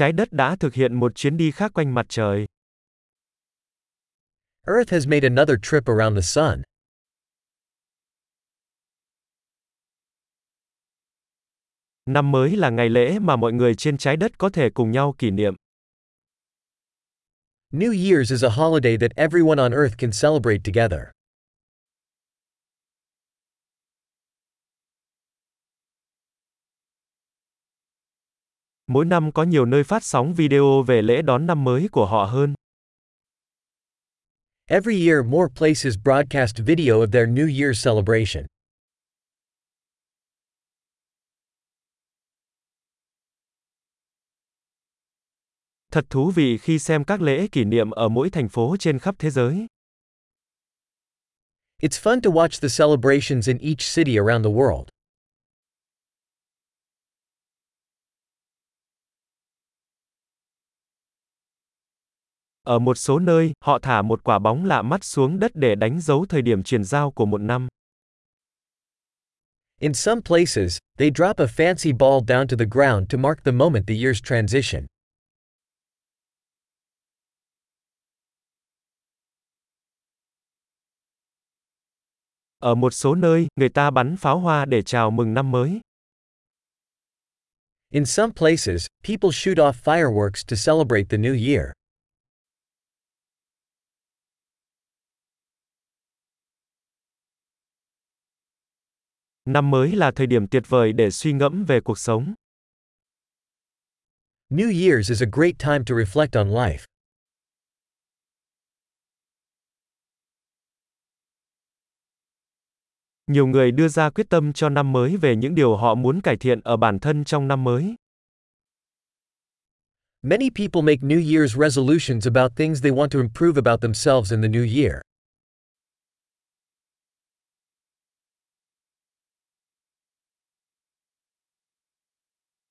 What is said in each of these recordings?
trái đất đã thực hiện một chuyến đi khác quanh mặt trời. Earth has made another trip around the sun. Năm mới là ngày lễ mà mọi người trên trái đất có thể cùng nhau kỷ niệm. New Year's is a holiday that everyone on Earth can celebrate together. Mỗi năm có nhiều nơi phát sóng video về lễ đón năm mới của họ hơn. Every year, more places broadcast video of their New Year's celebration. Thật thú vị khi xem các lễ kỷ niệm ở mỗi thành phố trên khắp thế giới. It's fun to watch the celebrations in each city around the world. Ở một số nơi, họ thả một quả bóng lạ mắt xuống đất để đánh dấu thời điểm chuyển giao của một năm. In some places, they drop a fancy ball down to the ground to mark the moment the year's transition. Ở một số nơi, người ta bắn pháo hoa để chào mừng năm mới. In some places, people shoot off fireworks to celebrate the new year. Năm mới là thời điểm tuyệt vời để suy ngẫm về cuộc sống. New Year's is a great time to reflect on life. Nhiều người đưa ra quyết tâm cho năm mới về những điều họ muốn cải thiện ở bản thân trong năm mới. Many people make New Year's resolutions about things they want to improve about themselves in the new year.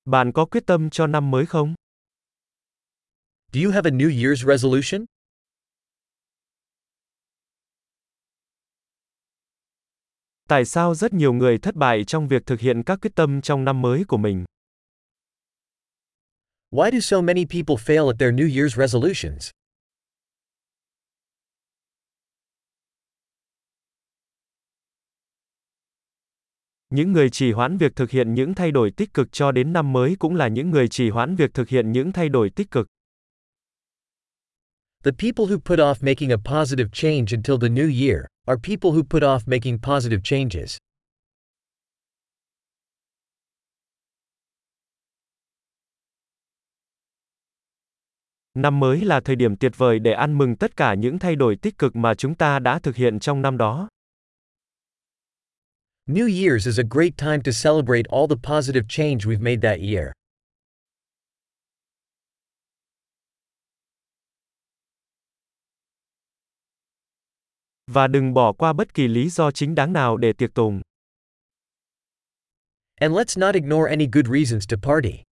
Bạn có quyết tâm cho năm mới không? Do you have a New Year's resolution? Tại sao rất nhiều người thất bại trong việc thực hiện các quyết tâm trong năm mới của mình? Why do so many people fail at their New Year's resolutions? Những người trì hoãn việc thực hiện những thay đổi tích cực cho đến năm mới cũng là những người trì hoãn việc thực hiện những thay đổi tích cực. The people who put off making a positive change until the new year are people who put off making positive changes. Năm mới là thời điểm tuyệt vời để ăn mừng tất cả những thay đổi tích cực mà chúng ta đã thực hiện trong năm đó. New Year's is a great time to celebrate all the positive change we've made that year. Và đừng bỏ qua bất kỳ lý do chính đáng nào để tiệc tùng. And let's not ignore any good reasons to party.